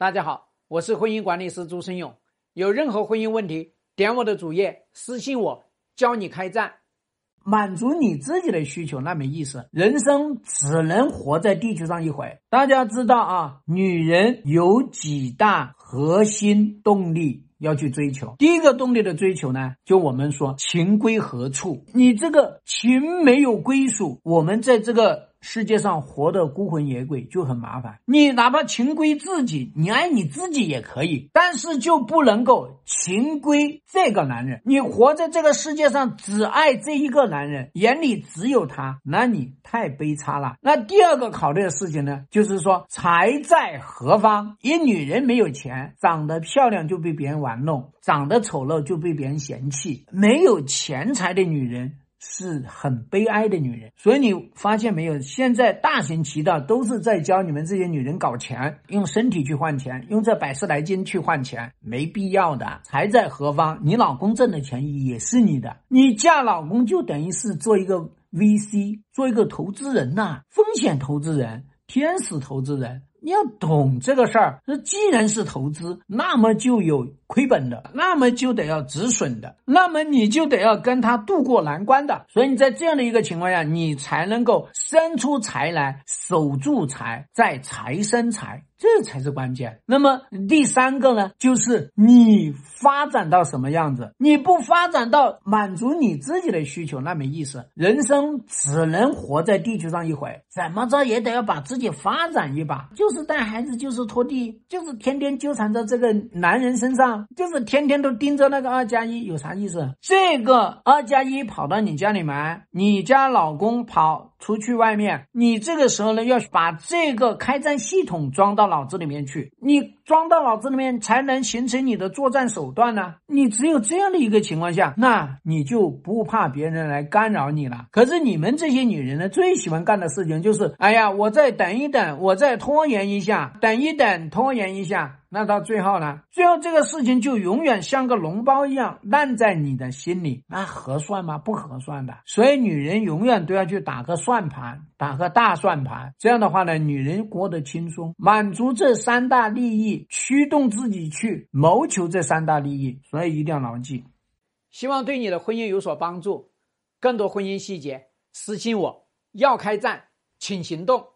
大家好，我是婚姻管理师朱生勇。有任何婚姻问题，点我的主页私信我，教你开战。满足你自己的需求那没意思，人生只能活在地球上一回。大家知道啊，女人有几大核心动力要去追求。第一个动力的追求呢，就我们说情归何处？你这个情没有归属，我们在这个。世界上活的孤魂野鬼就很麻烦。你哪怕情归自己，你爱你自己也可以，但是就不能够情归这个男人。你活在这个世界上只爱这一个男人，眼里只有他，那你太悲惨了。那第二个考虑的事情呢，就是说财在何方？一女人没有钱，长得漂亮就被别人玩弄，长得丑陋就被别人嫌弃。没有钱财的女人。是很悲哀的女人，所以你发现没有？现在大行其道都是在教你们这些女人搞钱，用身体去换钱，用这百十来斤去换钱，没必要的。财在何方？你老公挣的钱也是你的，你嫁老公就等于是做一个 VC，做一个投资人呐，风险投资人，天使投资人。你要懂这个事儿，那既然是投资，那么就有亏本的，那么就得要止损的，那么你就得要跟他渡过难关的。所以你在这样的一个情况下，你才能够生出财来，守住财，在财生财。这才是关键。那么第三个呢，就是你发展到什么样子？你不发展到满足你自己的需求，那没意思。人生只能活在地球上一回，怎么着也得要把自己发展一把。就是带孩子，就是拖地，就是天天纠缠在这个男人身上，就是天天都盯着那个二加一，有啥意思？这个二加一跑到你家里来，你家老公跑。出去外面，你这个时候呢，要把这个开战系统装到脑子里面去。你装到脑子里面，才能形成你的作战手段呢。你只有这样的一个情况下，那你就不怕别人来干扰你了。可是你们这些女人呢，最喜欢干的事情就是，哎呀，我再等一等，我再拖延一下，等一等，拖延一下。那到最后呢？最后这个事情就永远像个脓包一样烂在你的心里，那合算吗？不合算的。所以女人永远都要去打个算盘，打个大算盘。这样的话呢，女人过得轻松，满足这三大利益，驱动自己去谋求这三大利益。所以一定要牢记。希望对你的婚姻有所帮助。更多婚姻细节，私信我。要开战，请行动。